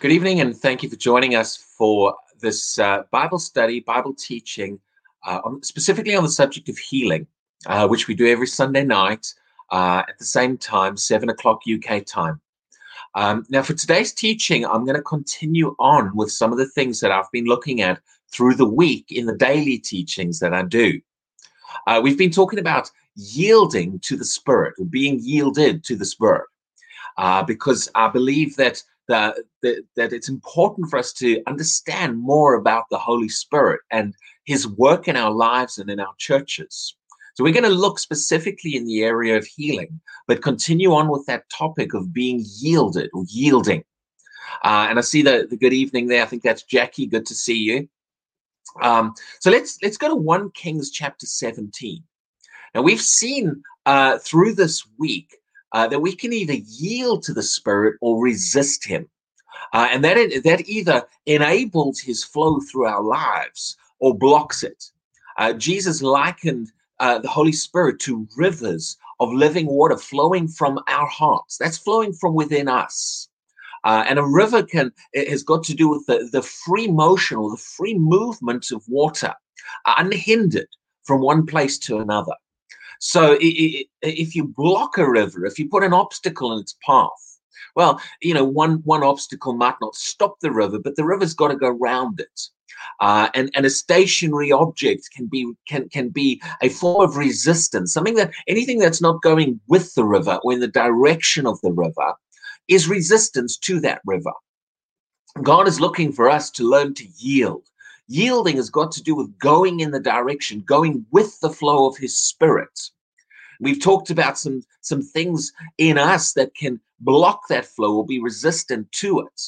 Good evening, and thank you for joining us for this uh, Bible study, Bible teaching, uh, on, specifically on the subject of healing, uh, which we do every Sunday night uh, at the same time, 7 o'clock UK time. Um, now, for today's teaching, I'm going to continue on with some of the things that I've been looking at through the week in the daily teachings that I do. Uh, we've been talking about yielding to the Spirit, or being yielded to the Spirit, uh, because I believe that that, that, that it's important for us to understand more about the Holy Spirit and his work in our lives and in our churches. So we're going to look specifically in the area of healing, but continue on with that topic of being yielded or yielding. Uh, and I see the, the good evening there. I think that's Jackie. Good to see you. Um, so let's let's go to 1 Kings chapter 17. Now we've seen uh, through this week uh, that we can either yield to the Spirit or resist Him. Uh, and that, that either enables His flow through our lives or blocks it. Uh, Jesus likened uh, the Holy Spirit to rivers of living water flowing from our hearts. That's flowing from within us. Uh, and a river can it has got to do with the, the free motion or the free movement of water, unhindered from one place to another. So it, it, if you block a river, if you put an obstacle in its path, well, you know, one one obstacle might not stop the river, but the river's got to go round it. Uh, and, and a stationary object can be can can be a form of resistance. Something that anything that's not going with the river or in the direction of the river is resistance to that river. God is looking for us to learn to yield. Yielding has got to do with going in the direction, going with the flow of His Spirit. We've talked about some some things in us that can block that flow or be resistant to it.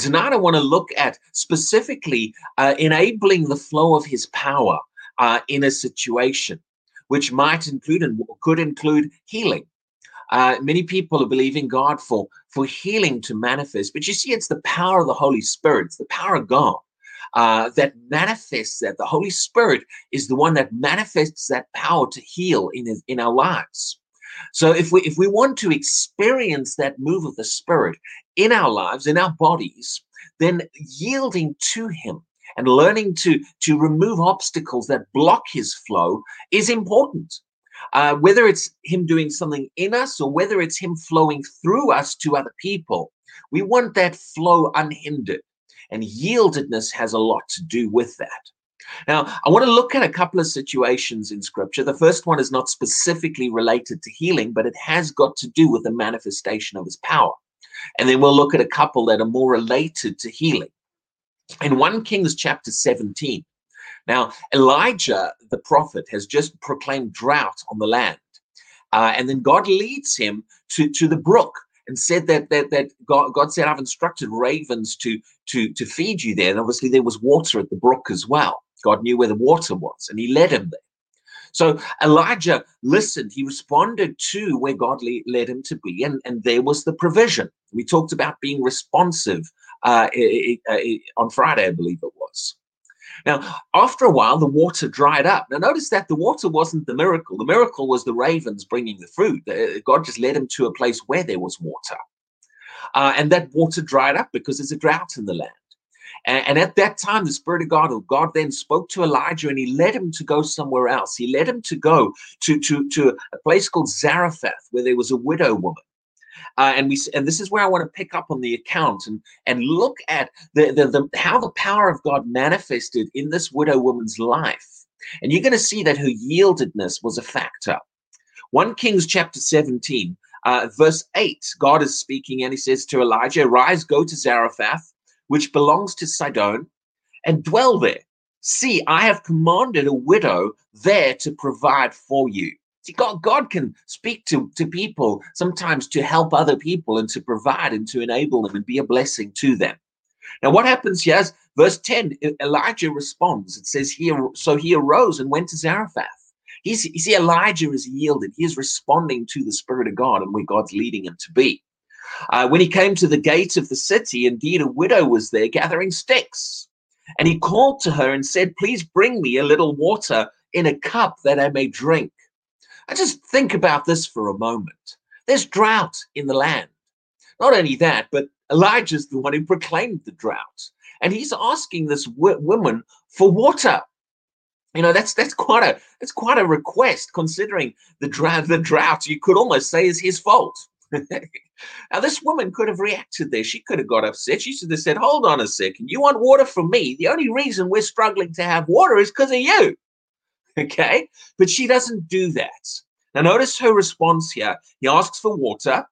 Tonight, I want to look at specifically uh, enabling the flow of His power uh, in a situation, which might include and could include healing. Uh, many people are believing God for for healing to manifest, but you see, it's the power of the Holy Spirit, it's the power of God uh, that manifests that. The Holy Spirit is the one that manifests that power to heal in in our lives. So if we if we want to experience that move of the Spirit in our lives, in our bodies, then yielding to Him and learning to to remove obstacles that block His flow is important. Uh, whether it's Him doing something in us or whether it's Him flowing through us to other people, we want that flow unhindered. And yieldedness has a lot to do with that. Now, I want to look at a couple of situations in scripture. The first one is not specifically related to healing, but it has got to do with the manifestation of his power. And then we'll look at a couple that are more related to healing. In 1 Kings chapter 17, now Elijah the prophet has just proclaimed drought on the land. Uh, and then God leads him to, to the brook and said that that that God, God said, I've instructed ravens to to to feed you there. And obviously there was water at the brook as well. God knew where the water was, and he led him there. So Elijah listened. He responded to where God led him to be, and, and there was the provision. We talked about being responsive uh, on Friday, I believe it was. Now, after a while, the water dried up. Now, notice that the water wasn't the miracle. The miracle was the ravens bringing the food. God just led him to a place where there was water. Uh, and that water dried up because there's a drought in the land. And, and, at that time, the Spirit of God, God then spoke to Elijah and he led him to go somewhere else. He led him to go to, to, to a place called Zarephath, where there was a widow woman. Uh, and we and this is where I want to pick up on the account and and look at the, the, the how the power of God manifested in this widow woman's life. And you're going to see that her yieldedness was a factor. 1 Kings chapter 17, uh, verse 8, God is speaking and he says to Elijah, Rise, go to Zarephath, which belongs to Sidon, and dwell there. See, I have commanded a widow there to provide for you. See, God, God can speak to, to people sometimes to help other people and to provide and to enable them and be a blessing to them. Now, what happens here is verse 10, Elijah responds. It says here, so he arose and went to Zarephath. He's, you see, Elijah is yielded. He is responding to the Spirit of God and where God's leading him to be. Uh, when he came to the gate of the city, indeed a widow was there gathering sticks. And he called to her and said, Please bring me a little water in a cup that I may drink. I just think about this for a moment. There's drought in the land. Not only that, but Elijah's the one who proclaimed the drought. And he's asking this w- woman for water. You know, that's that's quite a that's quite a request considering the drought the drought you could almost say is his fault. now, this woman could have reacted there. She could have got upset. She should have said, Hold on a second. You want water from me? The only reason we're struggling to have water is because of you. Okay. But she doesn't do that. Now, notice her response here. He asks for water.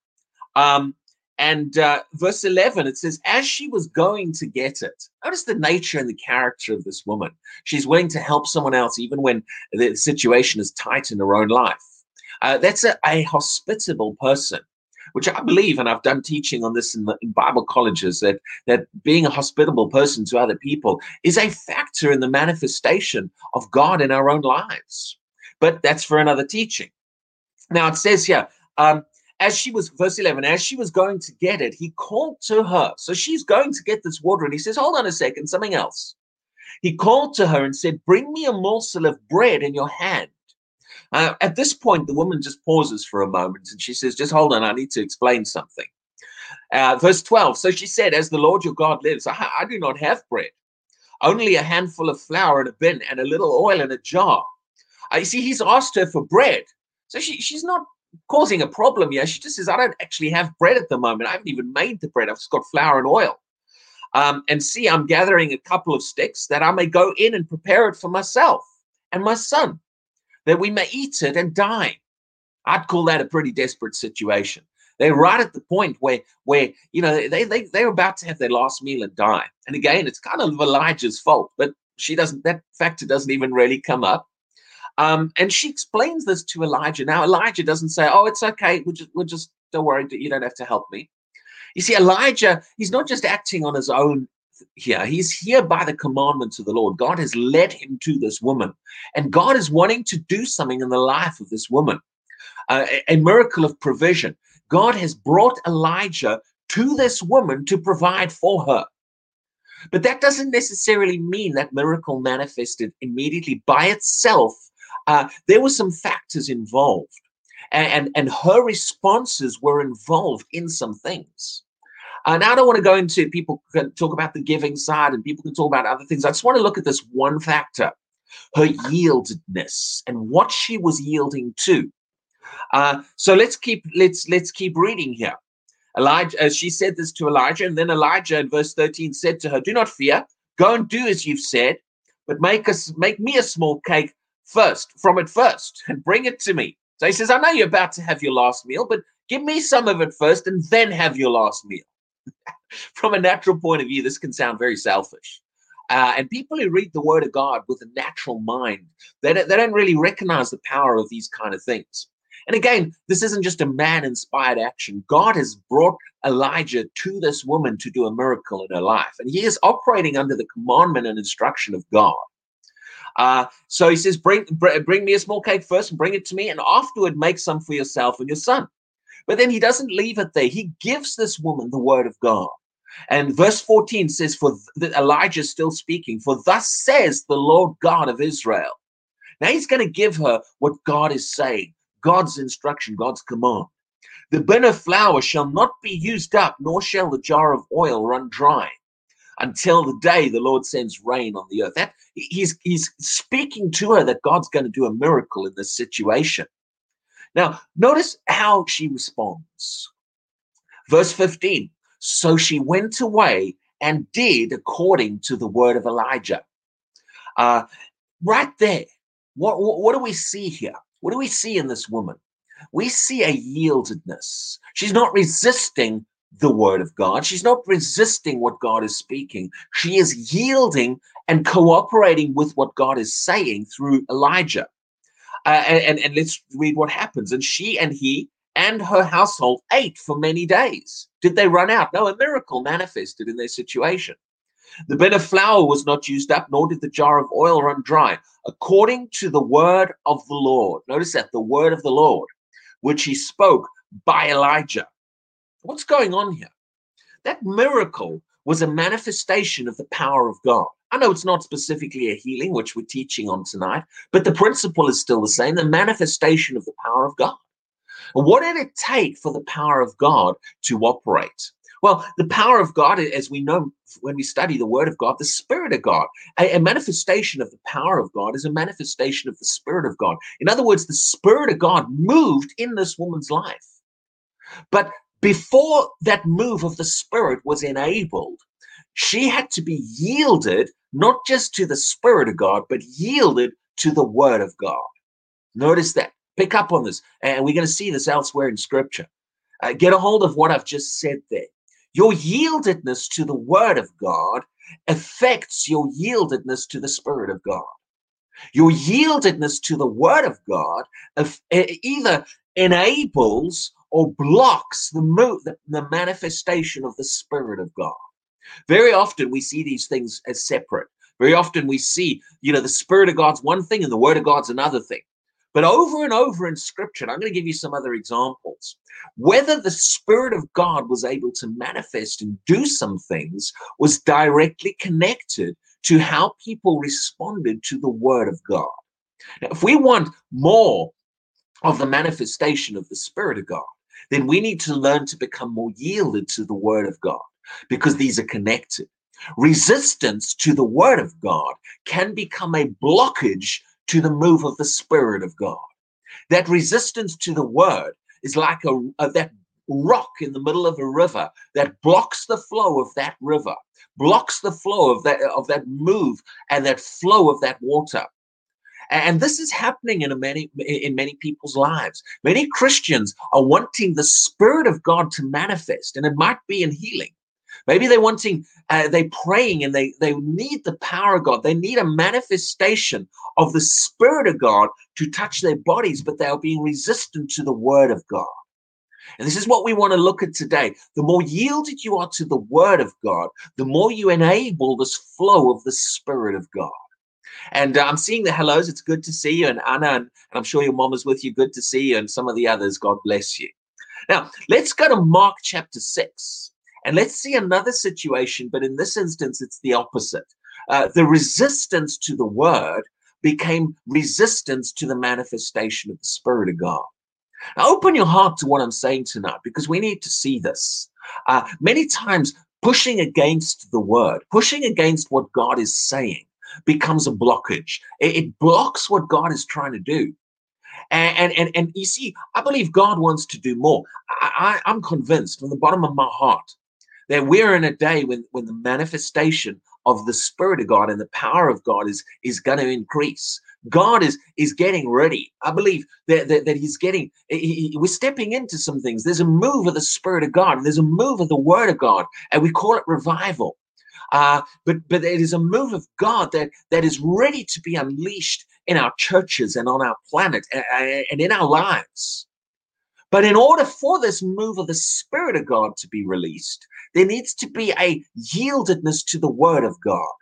Um, and uh, verse 11, it says, As she was going to get it, notice the nature and the character of this woman. She's willing to help someone else even when the situation is tight in her own life. Uh, that's a, a hospitable person which I believe, and I've done teaching on this in, the, in Bible colleges, that that being a hospitable person to other people is a factor in the manifestation of God in our own lives. But that's for another teaching. Now it says here, um, as she was, verse 11, as she was going to get it, he called to her. So she's going to get this water, and he says, Hold on a second, something else. He called to her and said, Bring me a morsel of bread in your hand. Uh, at this point, the woman just pauses for a moment and she says, Just hold on, I need to explain something. Uh, verse 12 So she said, As the Lord your God lives, I, I do not have bread, only a handful of flour in a bin and a little oil in a jar. Uh, you see, he's asked her for bread. So she, she's not causing a problem here. She just says, I don't actually have bread at the moment. I haven't even made the bread. I've just got flour and oil. Um, and see, I'm gathering a couple of sticks that I may go in and prepare it for myself and my son that we may eat it and die. I'd call that a pretty desperate situation. They're right at the point where, where you know, they, they, they're about to have their last meal and die. And again, it's kind of Elijah's fault, but she doesn't, that factor doesn't even really come up. Um, and she explains this to Elijah. Now, Elijah doesn't say, oh, it's okay. We'll just, we'll just, don't worry, you don't have to help me. You see, Elijah, he's not just acting on his own here. He's here by the commandments of the Lord. God has led him to this woman, and God is wanting to do something in the life of this woman uh, a, miracle of provision. God has brought Elijah to this woman to provide for her. But that doesn't necessarily mean that miracle manifested immediately by itself. Uh, there were some factors involved, and, and, and her responses were involved in some things. And I don't want to go into people can talk about the giving side and people can talk about other things. I just want to look at this one factor, her yieldedness and what she was yielding to. Uh, so let's keep let's let's keep reading here. Elijah, uh, she said this to Elijah, and then Elijah in verse 13 said to her, Do not fear, go and do as you've said, but make us make me a small cake first, from it first, and bring it to me. So he says, I know you're about to have your last meal, but give me some of it first and then have your last meal. from a natural point of view, this can sound very selfish. Uh, and people who read the word of God with a natural mind, they don't, they don't really recognize the power of these kind of things. And again, this isn't just a man inspired action. God has brought Elijah to this woman to do a miracle in her life. And he is operating under the commandment and instruction of God. Uh, so he says, bring, bring me a small cake first and bring it to me, and afterward make some for yourself and your son. But then he doesn't leave it there. He gives this woman the word of God. And verse 14 says, For Elijah is still speaking, for thus says the Lord God of Israel. Now he's going to give her what God is saying, God's instruction, God's command. The bin of flour shall not be used up, nor shall the jar of oil run dry until the day the Lord sends rain on the earth. That he's he's speaking to her that God's going to do a miracle in this situation. Now, notice how she responds. Verse 15 So she went away and did according to the word of Elijah. Uh, right there, what, what, what do we see here? What do we see in this woman? We see a yieldedness. She's not resisting the word of God. She's not resisting what God is speaking. She is yielding and cooperating with what God is saying through Elijah. Uh, and, and let's read what happens. And she and he and her household ate for many days. Did they run out? No, a miracle manifested in their situation. The bed of flour was not used up, nor did the jar of oil run dry, according to the word of the Lord. Notice that the word of the Lord, which he spoke by Elijah. What's going on here? That miracle was a manifestation of the power of God. I know it's not specifically a healing, which we're teaching on tonight, but the principle is still the same the manifestation of the power of God. What did it take for the power of God to operate? Well, the power of God, as we know when we study the Word of God, the Spirit of God, a, a, manifestation of the power of God is a manifestation of the Spirit of God. In other words, the Spirit of God moved in this woman's life. But before that move of the Spirit was enabled, she had to be yielded not just to the Spirit of God, but yielded to the Word of God. Notice that. Pick up on this. And we're going to see this elsewhere in Scripture. Uh, get a hold of what I've just said there. Your yieldedness to the Word of God affects your yieldedness to the Spirit of God. Your yieldedness to the Word of God either enables or blocks the, mo- the manifestation of the Spirit of God. Very often we see these things as separate. Very often we see, you know, the Spirit of God's one thing and the Word of God's another thing. But over and over in Scripture, and I'm going to give you some other examples, whether the Spirit of God was able to manifest and do some things was directly connected to how people responded to the Word of God. Now, if we want more of the manifestation of the Spirit of God, then we need to learn to become more yielded to the Word of God because these are connected. Resistance to the Word of God can become a blockage to the move of the Spirit of God. That resistance to the Word is like a, a that rock in the middle of a river that blocks the flow of that river, blocks the flow of that of that move and that flow of that water. And this is happening in many in many people's lives. Many Christians are wanting the Spirit of God to manifest, and it might be in healing. Maybe they're wanting, uh, they're praying and they, they need the power of God. They need a manifestation of the Spirit of God to touch their bodies, but they are being resistant to the Word of God. And this is what we want to look at today. The more yielded you are to the Word of God, the more you enable this flow of the Spirit of God. And uh, I'm seeing the hellos. It's good to see you. And Anna, and, and I'm sure your mom is with you. Good to see you. And some of the others. God bless you. Now, let's go to Mark chapter 6. And let's see another situation. But in this instance, it's the opposite. Uh, the resistance to the word became resistance to the manifestation of the Spirit of God. Now, open your heart to what I'm saying tonight because we need to see this. Uh, many times, pushing against the word, pushing against what God is saying, becomes a blockage. It, it blocks what God is trying to do. And, and, and, you see, I believe God wants to do more. I, I, I'm convinced from the bottom of my heart that we're in a day when, when the manifestation of the Spirit of God and the power of God is, is going to increase. God is is getting ready. I believe that, that, that He's getting, he, he, we're stepping into some things. There's a move of the Spirit of God, and there's a move of the Word of God, and we call it revival. Uh, but but it is a move of God that that is ready to be unleashed in our churches and on our planet and, and in our lives. But in order for this move of the Spirit of God to be released, there needs to be a yieldedness to the Word of God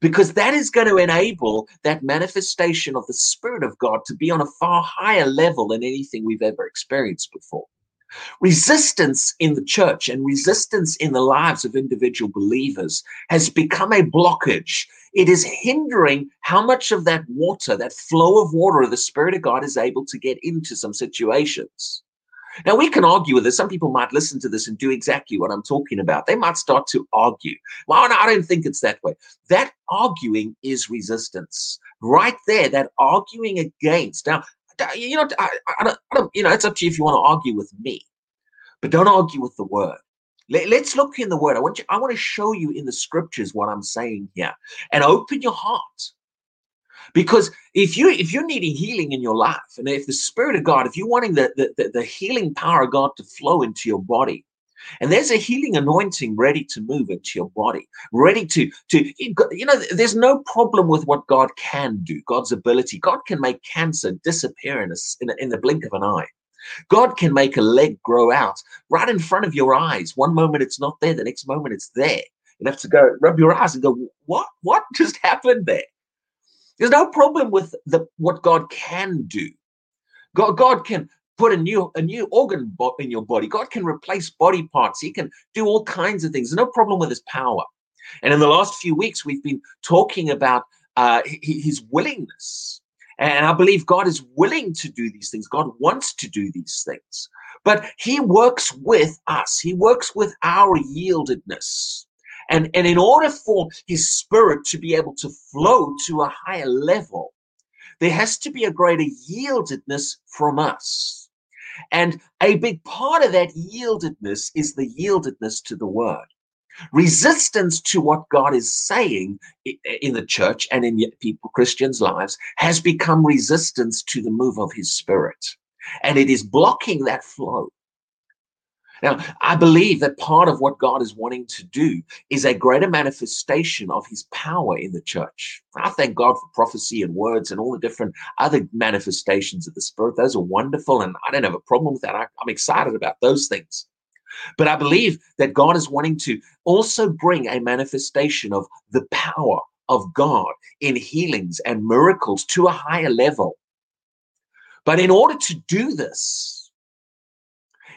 because that is going to enable that manifestation of the Spirit of God to be on a far higher level than anything we've ever experienced before. Resistance in the church and resistance in the lives of individual believers has become a blockage. It is hindering how much of that water, that flow of water of the Spirit of God is able to get into some situations. Now, we can argue with this. Some people might listen to this and do exactly what I'm talking about. They might start to argue. Well, no, I don't think it's that way. That arguing is resistance. Right there, that arguing against. Now, you know, I, I, don't, I don't, you know, it's up to you if you want to argue with me, but don't argue with the word. Let, us look in the word. I want you, I want to show you in the scriptures what I'm saying here and open your heart. Because if you if you're needing healing in your life, and if the Spirit of God, if you're wanting the, the, the healing power of God to flow into your body, and there's a healing anointing ready to move into your body, ready to to you know. There's no problem with what God can do. God's ability. God can make cancer disappear in a, in, a, in the blink of an eye. God can make a leg grow out right in front of your eyes. One moment it's not there, the next moment it's there. You have to go rub your eyes and go, what? What just happened there? There's no problem with the what God can do. God, God can put a new a new organ in your body. God can replace body parts. He can do all kinds of things. There's no problem with his power. And in the last few weeks, we've been talking about uh, his willingness. And I believe God is willing to do these things. God wants to do these things. but he works with us. He works with our yieldedness. And, and in order for his spirit to be able to flow to a higher level, there has to be a greater yieldedness from us. And a big part of that yieldedness is the yieldedness to the word. Resistance to what God is saying in the church and in people, Christians' lives, has become resistance to the move of his spirit. And it is blocking that flow. Now, I believe that part of what God is wanting to do is a greater manifestation of his power in the church. I thank God for prophecy and words and all the different other manifestations of the Spirit. Those are wonderful, and I don't have a problem with that. I, I'm excited about those things. But I believe that God is wanting to also bring a manifestation of the power of God in healings and miracles to a higher level. But in order to do this,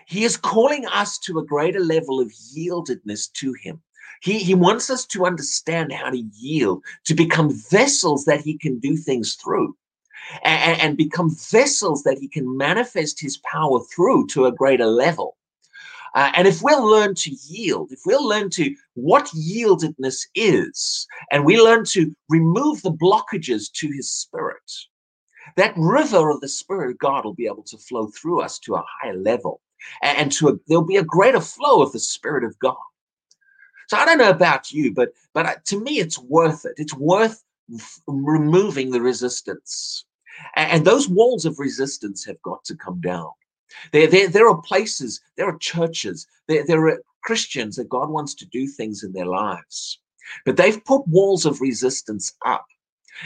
he is calling us to a greater level of yieldedness to Him. He, he wants us to understand how to yield, to become vessels that He can do things through, and, and become vessels that He can manifest His power through to a greater level. Uh, and if we'll learn to yield, if we'll learn to what yieldedness is, and we learn to remove the blockages to his spirit, that river of the spirit of God will be able to flow through us to a higher level and to a, there'll be a greater flow of the Spirit of God. So I don't know about you, but but to me, it's worth it. It's worth removing the resistance, and, and, those walls of resistance have got to come down. There, there, there are places, there are churches, there, there are Christians that God wants to do things in their lives, but they've put walls of resistance up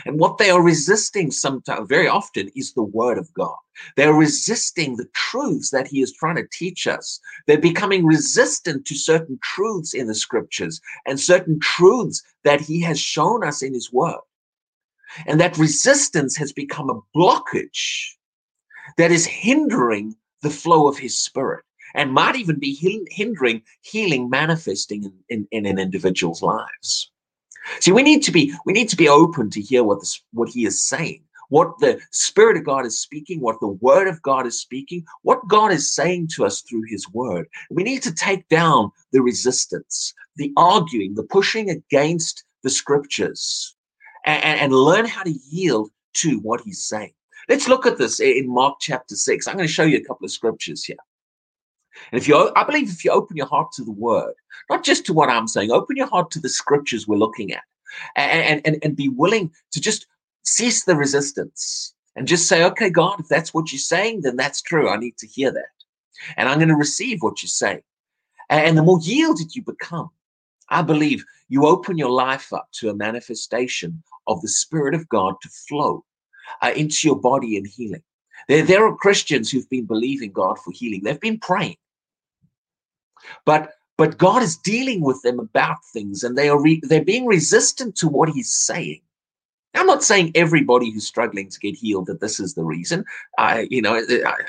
and what they are resisting sometimes, very often, is the word of God. They're resisting the truths that he is trying to teach us. They're becoming resistant to certain truths in the scriptures and certain truths that he has shown us in his word. And that resistance has become a blockage that is hindering the flow of his spirit and might even be hindering healing manifesting in, in, in an individual's lives. See, we need to be we need to be open to hear what this what he is saying, what the Spirit of God is speaking, what the Word of God is speaking, what God is saying to us through His Word. We need to take down the resistance, the arguing, the pushing against the Scriptures, and, and learn how to yield to what He's saying. Let's look at this in Mark chapter six. I'm going to show you a couple of scriptures here. And if you, I believe, if you open your heart to the word, not just to what I'm saying, open your heart to the scriptures we're looking at, and and and be willing to just cease the resistance and just say, okay, God, if that's what you're saying, then that's true. I need to hear that, and I'm going to receive what you're saying. And the more yielded you become, I believe you open your life up to a manifestation of the Spirit of God to flow uh, into your body and healing. There, there are Christians who've been believing God for healing. They've been praying. But but God is dealing with them about things, and they are re- they're being resistant to what He's saying. I'm not saying everybody who's struggling to get healed that this is the reason. Uh, you know,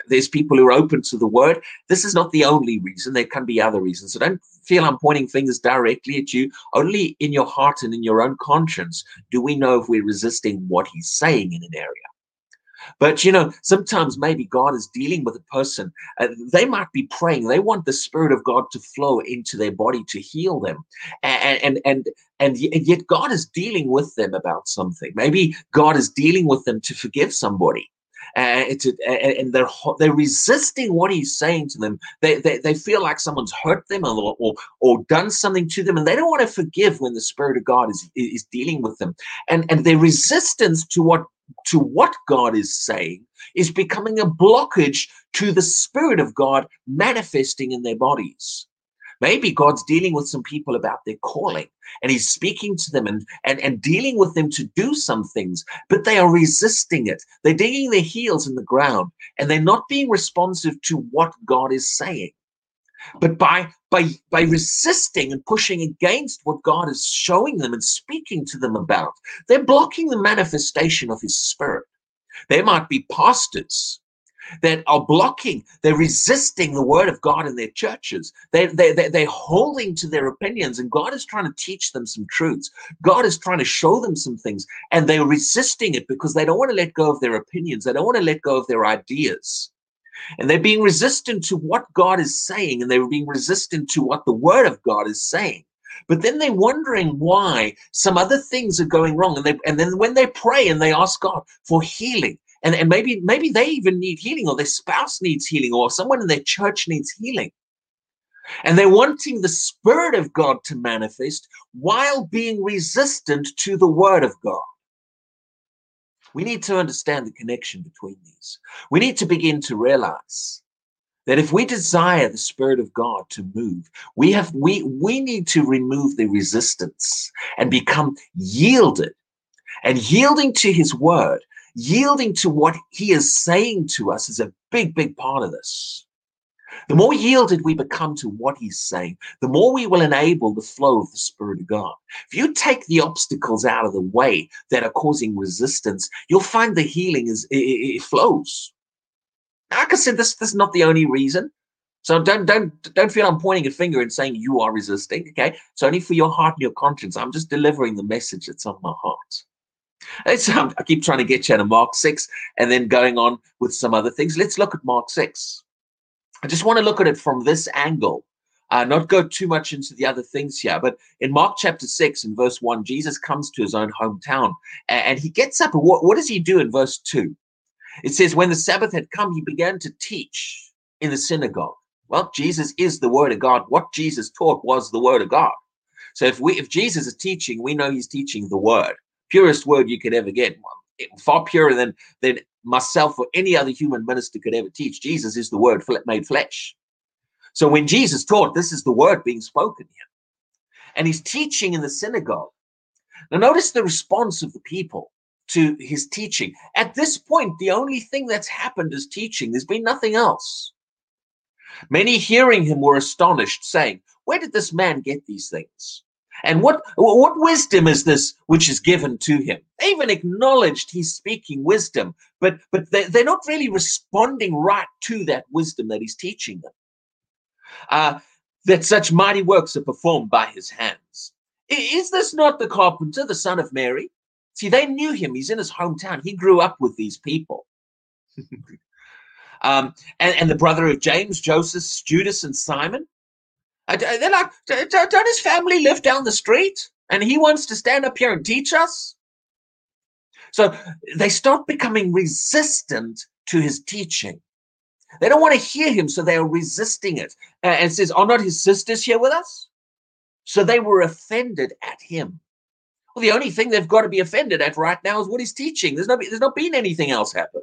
there's people who are open to the word. This is not the only reason. There can be other reasons. So don't feel I'm pointing fingers directly at you. Only in your heart and in your own conscience do we know if we're resisting what he's saying in an area. But you know, sometimes maybe God is dealing with a person. Uh, they might be praying. They want the Spirit of God to flow into their body to heal them, and and and and yet God is dealing with them about something. Maybe God is dealing with them to forgive somebody. A, and they're they're resisting what he's saying to them. They, they they feel like someone's hurt them or, or or done something to them, and they don't want to forgive when the Spirit of God is is dealing with them. And and their resistance to what to what God is saying is becoming a blockage to the Spirit of God manifesting in their bodies. Maybe God's dealing with some people about their calling and He's speaking to them and, and, and dealing with them to do some things, but they are resisting it. They're digging their heels in the ground and they're not being responsive to what God is saying. But by by by resisting and pushing against what God is showing them and speaking to them about, they're blocking the manifestation of His Spirit. They might be pastors that are blocking, they're resisting the word of God in their churches. They, they, they, they're holding to their opinions, and God is trying to teach them some truths. God is trying to show them some things, and they're resisting it because they don't want to let go of their opinions. They don't want to let go of their ideas. And they're being resistant to what God is saying, and they're being resistant to what the word of God is saying. But then they're wondering why some other things are going wrong. And they and then when they pray and they ask God for healing, and, and maybe maybe they even need healing, or their spouse needs healing, or someone in their church needs healing. And they're wanting the Spirit of God to manifest while being resistant to the Word of God. We need to understand the connection between these. We need to begin to realize that if we desire the spirit of god to move we have we we need to remove the resistance and become yielded and yielding to his word yielding to what he is saying to us is a big big part of this the more yielded we become to what he's saying, the more we will enable the flow of the Spirit of God. If you take the obstacles out of the way that are causing resistance, you'll find the healing is it, it flows. Like I said, this, this is not the only reason. So don't don't don't feel I'm pointing a finger and saying you are resisting. Okay, it's only for your heart and your conscience. I'm just delivering the message that's on my heart. Um, I keep trying to get you to Mark six and then going on with some other things. Let's look at Mark six. I just want to look at it from this angle, uh, not go too much into the other things here. But in Mark chapter 6, in verse 1, Jesus comes to his own hometown and, and he gets up. And what, what does he do in verse 2? It says, When the Sabbath had come, he began to teach in the synagogue. Well, Jesus is the word of God. What Jesus taught was the word of God. So if we if Jesus is teaching, we know he's teaching the word. Purest word you could ever get. Far purer than than myself or any other human minister could ever teach. Jesus is the word made flesh. So when Jesus taught, this is the word being spoken here. And he's teaching in the synagogue. Now, notice the response of the people to his teaching. At this point, the only thing that's happened is teaching, there's been nothing else. Many hearing him were astonished, saying, Where did this man get these things? And what what wisdom is this which is given to him? They even acknowledged he's speaking wisdom, but but they, they're not really responding right to that wisdom that he's teaching them. Uh, that such mighty works are performed by his hands. Is this not the carpenter, the son of Mary? See, they knew him. He's in his hometown. He grew up with these people. um, and, and the brother of James, Joseph, Judas, and Simon. They're like, don't his family live down the street? And he wants to stand up here and teach us? So they start becoming resistant to his teaching. They don't want to hear him, so they are resisting it. and says, Are not his sisters here with us? So they were offended at him. Well, the only thing they've got to be offended at right now is what he's teaching. There's, there's not been anything else happen.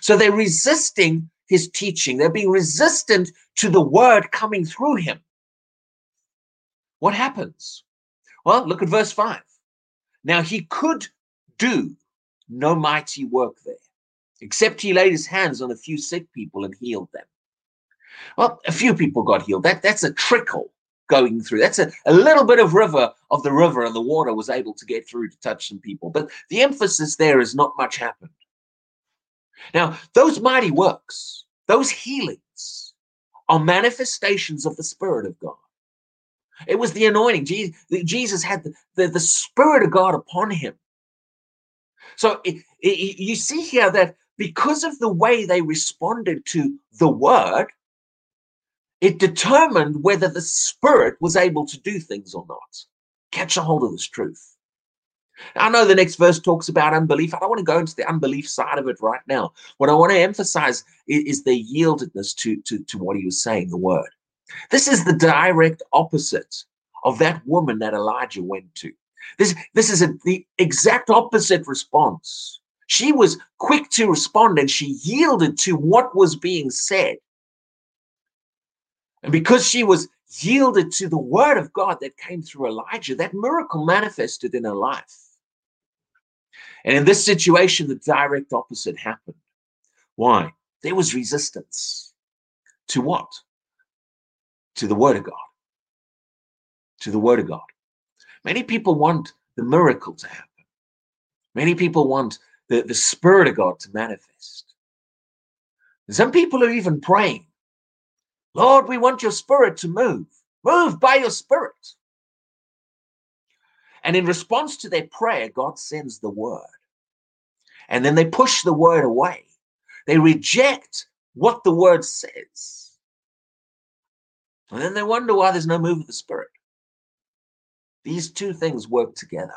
So they're resisting his teaching. They're being resistant to the word coming through him. What happens? Well, look at verse 5. Now he could do no mighty work there, except he laid his hands on a few sick people and healed them. Well, a few people got healed. That, that's a trickle going through. That's a, a little bit of river of the river, and the water was able to get through to touch some people. But the emphasis there is not much happened. Now, those mighty works, those healings, are manifestations of the Spirit of God. It was the anointing. Jesus had the, the, the Spirit of God upon him. So it, it, you see here that because of the way they responded to the word, it determined whether the Spirit was able to do things or not. Catch a hold of this truth. I know the next verse talks about unbelief. I don't want to go into the unbelief side of it right now. What I want to emphasize is, the yieldedness to, to, to what he was saying, the word. This is the direct opposite of that woman that Elijah went to. This, this is a, the exact opposite response. She was quick to respond and she yielded to what was being said. And because she was yielded to the word of God that came through Elijah, that miracle manifested in her life. And in this situation, the direct opposite happened. Why? There was resistance. To what? To the Word of God. To the Word of God. Many people want the miracle to happen. Many people want the, the Spirit of God to manifest. Some people are even praying, Lord, we want your Spirit to move. Move by your Spirit. And in response to their prayer, God sends the word. And then they push the word away. They reject what the word says. And then they wonder why there's no move of the Spirit. These two things work together.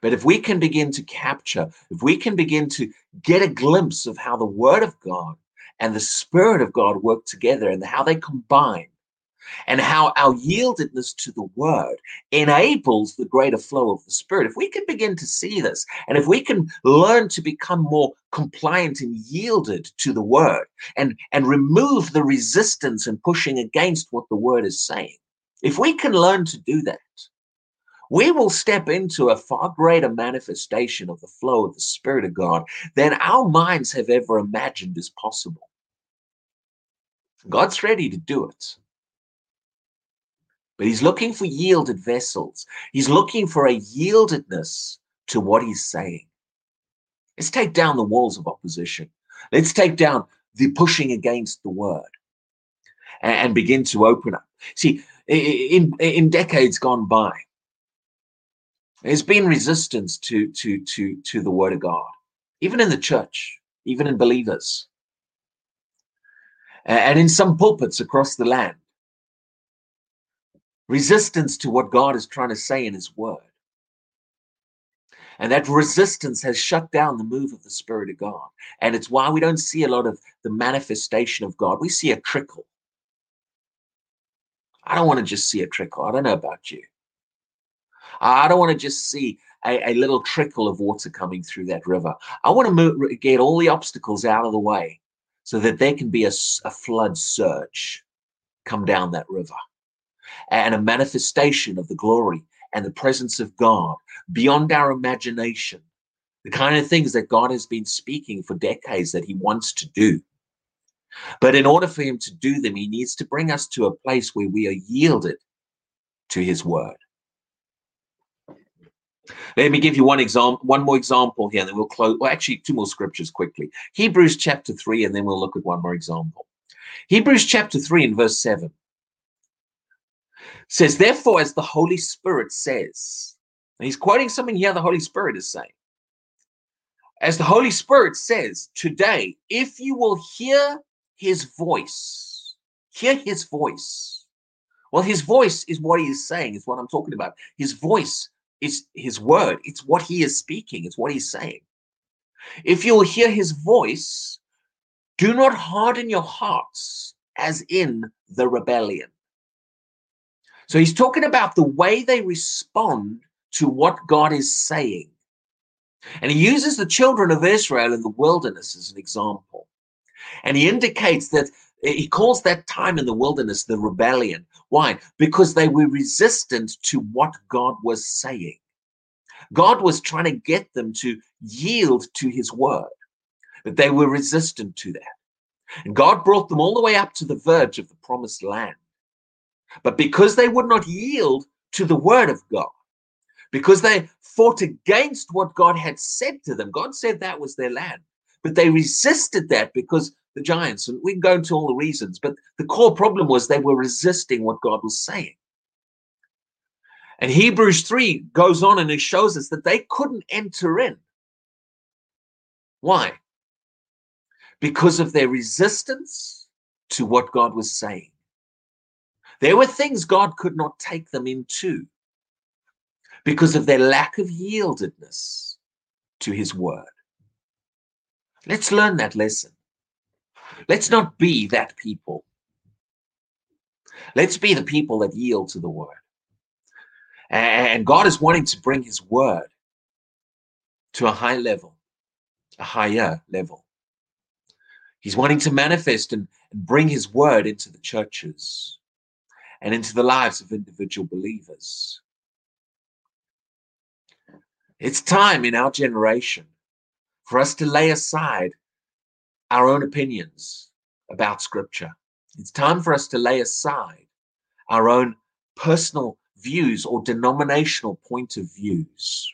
But if we can begin to capture, if we can begin to get a glimpse of how the Word of God and the Spirit of God work together and how they combine, and how our yieldedness to the word enables the greater flow of the spirit. If we can begin to see this, and if we can learn to become more compliant and yielded to the word and, and remove the resistance and pushing against what the word is saying, if we can learn to do that, we will step into a far greater manifestation of the flow of the Spirit of God than our minds have ever imagined is possible. God's ready to do it. But he's looking for yielded vessels. He's looking for a yieldedness to what he's saying. Let's take down the walls of opposition. Let's take down the pushing against the word and, begin to open up. See, in, in decades gone by, there's been resistance to, to, to, to the word of God, even in the church, even in believers, and in some pulpits across the land resistance to what God is trying to say in His Word. And that resistance has shut down the move of the Spirit of God. And it's why we don't see a lot of the manifestation of God. We see a trickle. I don't want to just see a trickle. I don't know about you. I don't want to just see a, a little trickle of water coming through that river. I want to move, get all the obstacles out of the way so that there can be a, a flood surge come down that river and a manifestation of the glory and the presence of God beyond our imagination. The kind of things that God has been speaking for decades that He wants to do. But in order for Him to do them, He needs to bring us to a place where we are yielded to His word. Let me give you one example, one more example here, and then we'll close. Well, actually, two more scriptures quickly. Hebrews chapter 3, and then we'll look at one more example. Hebrews chapter 3 and verse 7 says, Therefore, as the Holy Spirit says, and he's quoting something here the Holy Spirit is saying. As the Holy Spirit says today, if you will hear his voice, hear his voice. Well, his voice is what he is saying, is what I'm talking about. His voice is his word, it's what he is speaking, it's what he's saying. If you will hear his voice, do not harden your hearts as in the rebellion. So he's talking about the way they respond to what God is saying. And he uses the children of Israel in the wilderness as an example. And he indicates that he calls that time in the wilderness the rebellion. Why? Because they were resistant to what God was saying. God was trying to get them to yield to his word, but they were resistant to that. And God brought them all the way up to the verge of the promised land. But because they would not yield to the word of God, because they fought against what God had said to them, God said that was their land. But they resisted that because the giants, and we can go into all the reasons, but the core problem was they were resisting what God was saying. And Hebrews 3 goes on and it shows us that they couldn't enter in. Why? Because of their resistance to what God was saying. There were things God could not take them into because of their lack of yieldedness to his word. Let's learn that lesson. Let's not be that people. Let's be the people that yield to the word. And God is wanting to bring his word to a high level, a higher level. He's wanting to manifest and, and bring his word into the churches and into the lives of individual believers. It's time in our generation for us to lay aside our own opinions about Scripture. It's time for us to lay aside our own personal views or denominational point of views.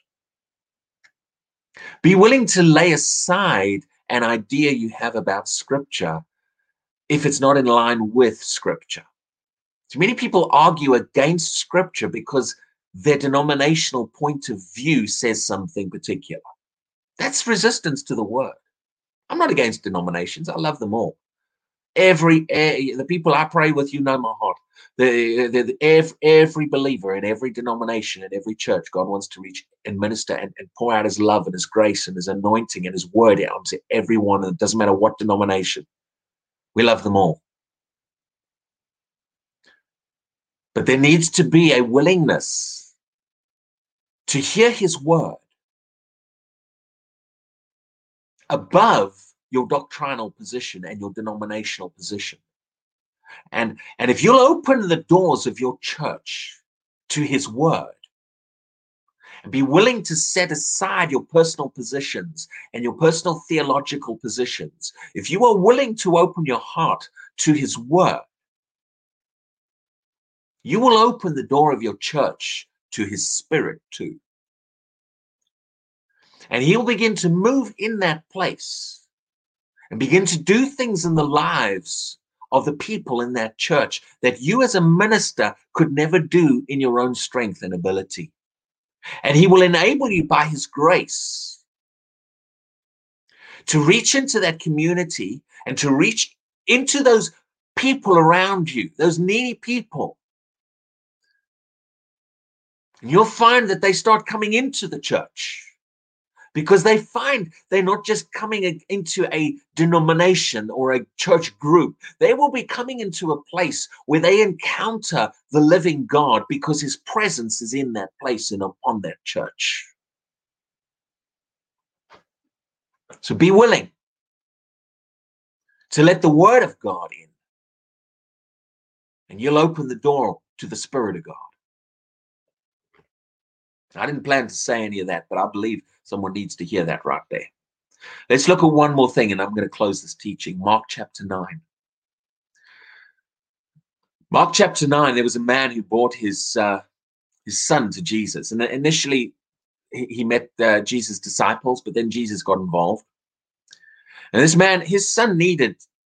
Be willing to lay aside an idea you have about Scripture if it's not in line with Scripture. So many people argue against scripture because their denominational point of view says something particular. That's resistance to the word. I'm not against denominations. I love them all. Every, eh, the people I pray with, you know my heart. The, the, the every, every, believer in every denomination in every church, God wants to reach and minister and, and pour out His love and His grace and His anointing and His word out to everyone. And it doesn't matter what denomination. We love them all. But there needs to be a willingness to hear His word above your doctrinal position and your denominational position. And, and if you'll open the doors of your church to his word and be willing to set aside your personal positions and your personal theological positions, if you are willing to open your heart to his word, you will open the door of your church to his spirit too. And he'll begin to move in that place and begin to do things in the lives of the people in that church that you as a minister could never do in your own strength and ability. And he will enable you by his grace to reach into that community and to reach into those people around you, those needy people. And you'll find that they start coming into the church because they find they're not just coming into a denomination or a church group. They will be coming into a place where they encounter the living God because his presence is in that place and upon that church. So be willing to let the word of God in, and you'll open the door to the Spirit of God. I didn't plan to say any of that, but I believe someone needs to hear that right there. Let's look at one more thing, and I'm going to close this teaching. Mark chapter 9. Mark chapter 9, there was a man who brought his, uh, his son to Jesus. And initially, he, met uh, Jesus' disciples, but then Jesus got involved. And this man, his son needed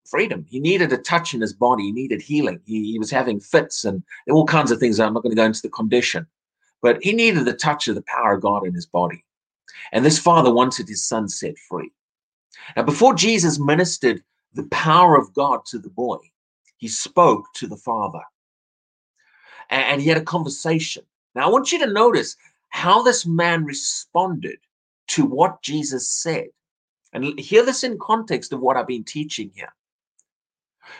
freedom. He needed a touch in his body. He needed healing. He, he was having fits and all kinds of things. I'm not going to go into the condition. But he needed the touch of the power of God in his body. And this father wanted his son set free. Now, before Jesus ministered the power of God to the boy, he spoke to the father and he had a conversation. Now, I want you to notice how this man responded to what Jesus said. And hear this in context of what I've been teaching here.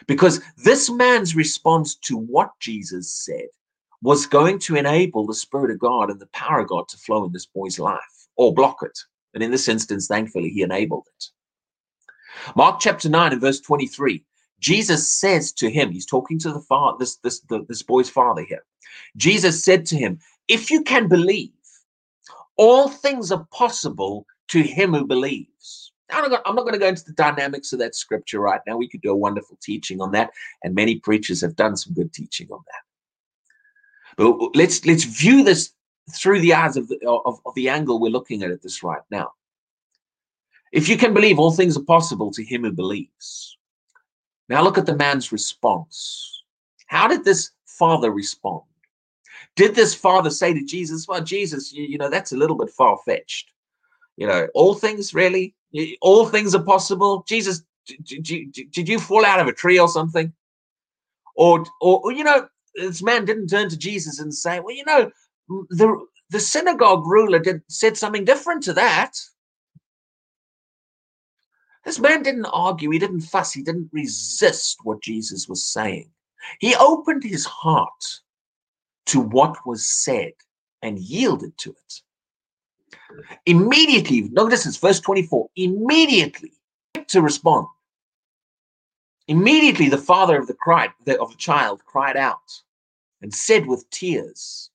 Because this man's response to what Jesus said was going to enable the Spirit of God and the power of God to flow in this boy's life or block it. And in this instance, thankfully, he enabled it. Mark chapter 9 and verse 23, Jesus says to him, he's talking to the father, this, this, the, this boy's father here. Jesus said to him, If you can believe, all things are possible to him who believes. I'm not going to go into the dynamics of that scripture right now. We could do a wonderful teaching on that, and many preachers have done some good teaching on that. But let's let's view this through the eyes of the, of, of the angle we're looking at it this right now. If you can believe, all things are possible to him who believes. Now look at the man's response. How did this father respond? Did this father say to Jesus, Well, Jesus, you, you know, that's a little bit far fetched. You know, all things really, all things are possible. Jesus, did, you, did you fall out of a tree or something? Or, or, you know, this man didn't turn to Jesus and say, well, you know, the, the synagogue ruler did, said something different to that. This man didn't argue, he didn't fuss, he didn't resist what Jesus was saying. He opened his heart to what was said and yielded to it. Immediately, notice it's verse 24, immediately to respond. Immediately, the father of the cried of the child cried out and said with tears.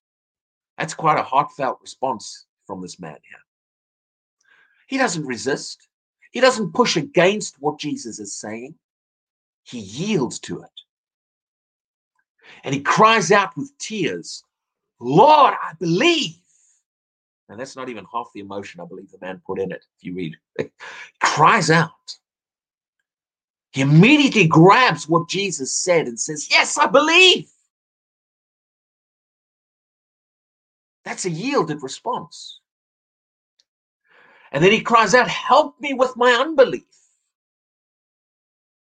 That's quite a heartfelt response from this man here. He doesn't resist, he doesn't push against what Jesus is saying, he yields to it. And he cries out with tears, Lord, I believe. And that's not even half the emotion I believe the man put in it, if you read. He cries out. He immediately grabs what Jesus said and says, Yes, I believe. That's a yielded response. And then he cries out, Help me with my unbelief.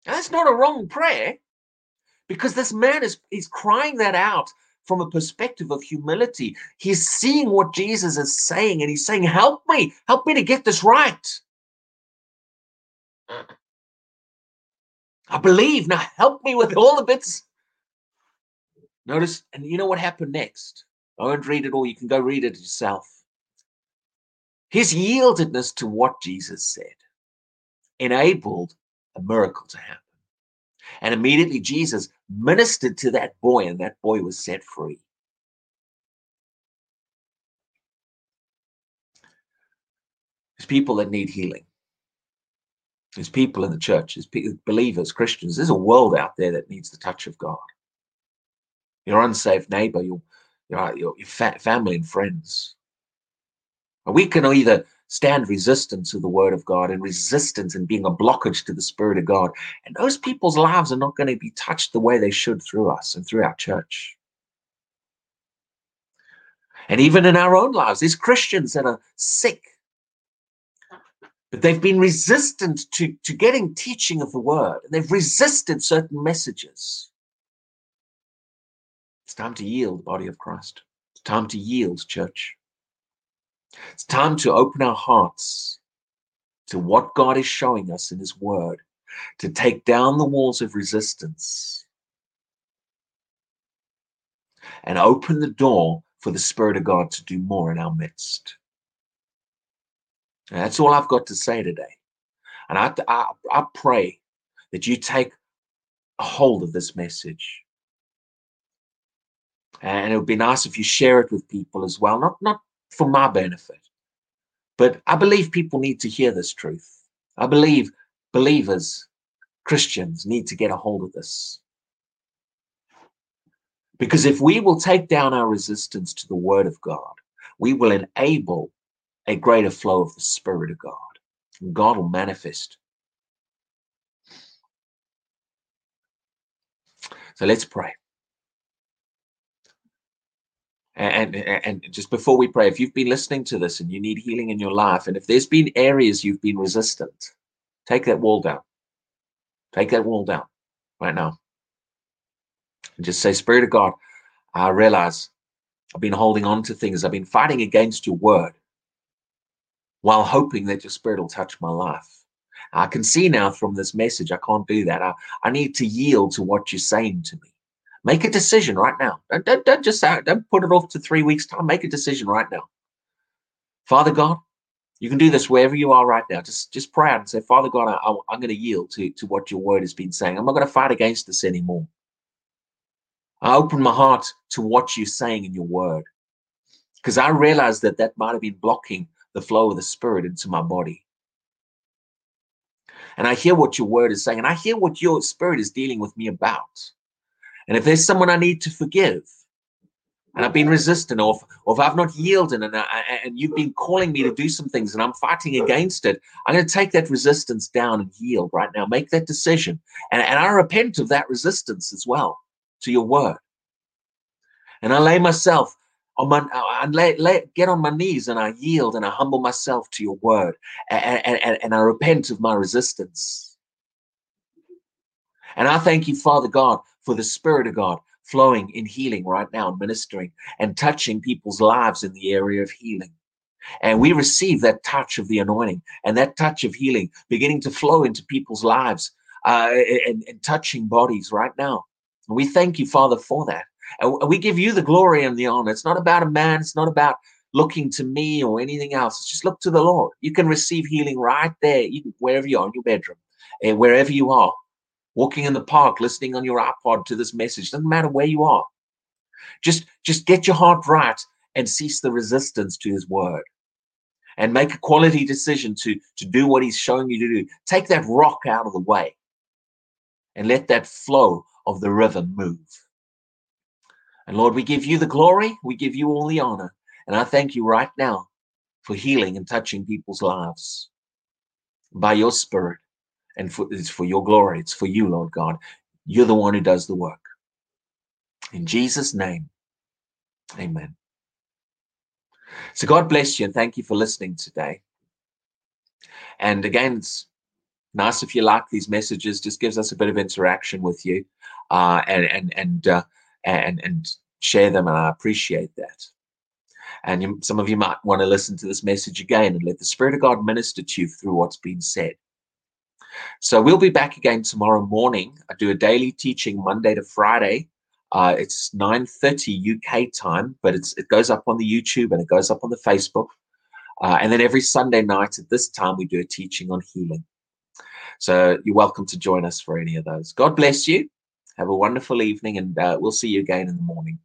Now, that's not a wrong prayer because this man is he's crying that out from a perspective of humility. He's seeing what Jesus is saying and he's saying, Help me, help me to get this right. I believe. Now help me with all the bits. Notice, and you know what happened next? I won't read it all. You can go read it yourself. His yieldedness to what Jesus said enabled a miracle to happen. And immediately Jesus ministered to that boy, and that boy was set free. There's people that need healing. There's people in the church, there's believers, Christians. There's a world out there that needs the touch of God. Your unsafe neighbor, your, your, your, family and friends. We can either stand resistance to the word of God and resistance and being a blockage to the spirit of God. And those people's lives are not going to be touched the way they should through us and through our church. And even in our own lives, there's Christians that are sick, but they've been resistant to, to getting teaching of the word. And they've resisted certain messages. It's time to yield, body of Christ. It's time to yield, church. It's time to open our hearts to what God is showing us in His Word, to take down the walls of resistance and open the door for the Spirit of God to do more in our midst. And that's all I've got to say today. And I, I, I pray that you take hold of this message. And it would be nice if you share it with people as well, not, not for my benefit. But I believe people need to hear this truth. I believe believers, Christians, need to get a hold of this. Because if we will take down our resistance to the word of God, we will enable a greater flow of the Spirit of God. And God will manifest. So let's pray. And, and, just before we pray, if you've been listening to this and you need healing in your life, and if there's been areas you've been resistant, take that wall down. Take that wall down right now. And just say, Spirit of God, I realize I've been holding on to things. I've been fighting against your word while hoping that your spirit will touch my life. I can see now from this message, I can't do that. I, I need to yield to what you're saying to me. Make a decision right now. Don't, don't, don't just don't put it off to three weeks' time. Make a decision right now. Father God, you can do this wherever you are right now. Just just pray out and say, Father God, I, I'm going to yield to, to what your word has been saying. I'm not going to fight against this anymore. I open my heart to what you're saying in your word because I realize that that might have been blocking the flow of the spirit into my body. And I hear what your word is saying, and I hear what your spirit is dealing with me about. And if there's someone I need to forgive, and I've been mm-hmm. resistant, or if, or if I've not yielded, and, uh, I, and you've been calling me to do some things, and I'm fighting against it, I'm going to take that resistance down and yield right now. Make that decision, and, and I repent of that resistance as well to your word. And I lay myself on my, uh, I lay, lay, get on my knees and I yield and I humble myself to your word, and, and, and I repent of my resistance. And I thank you, Father God, for the Spirit of God flowing in healing right now, and ministering and touching people's lives in the area of healing. And we receive that touch of the anointing and that touch of healing beginning to flow into people's lives uh, and, and touching bodies right now. And we thank you, Father, for that. And we give you the glory and the honor. It's not about a man, it's not about looking to me or anything else. It's just look to the Lord. You can receive healing right there, wherever you are, in your bedroom, wherever you are walking in the park, listening on your iPod to this message. Doesn't matter where you are. Just, just get your heart right and cease the resistance to his word. And make a quality decision to, to do what he's showing you to do. Take that rock out of the way and let that flow of the river move. And Lord, we give you the glory, we give you all the honor. And I thank you right now for healing and touching people's lives by your spirit and for, it's for your glory. It's for you, Lord God. You're the one who does the work. In Jesus' name, amen. So God bless you and thank you for listening today. And again, it's nice if you like these messages. Just gives us a bit of interaction with you, uh, and and and uh, and and share them, and I appreciate that. And you, some of you might want to listen to this message again and let the Spirit of God minister to you through what's been said. So we'll be back again tomorrow morning. I do a daily teaching Monday to Friday. Uh, it's 9.30 UK time, but it goes up on the YouTube and it goes up on the Facebook. Uh, and then every Sunday night at this time, we do a teaching on healing. So you're welcome to join us for any of those. God bless you. Have a wonderful evening, and uh, we'll see you again in the morning.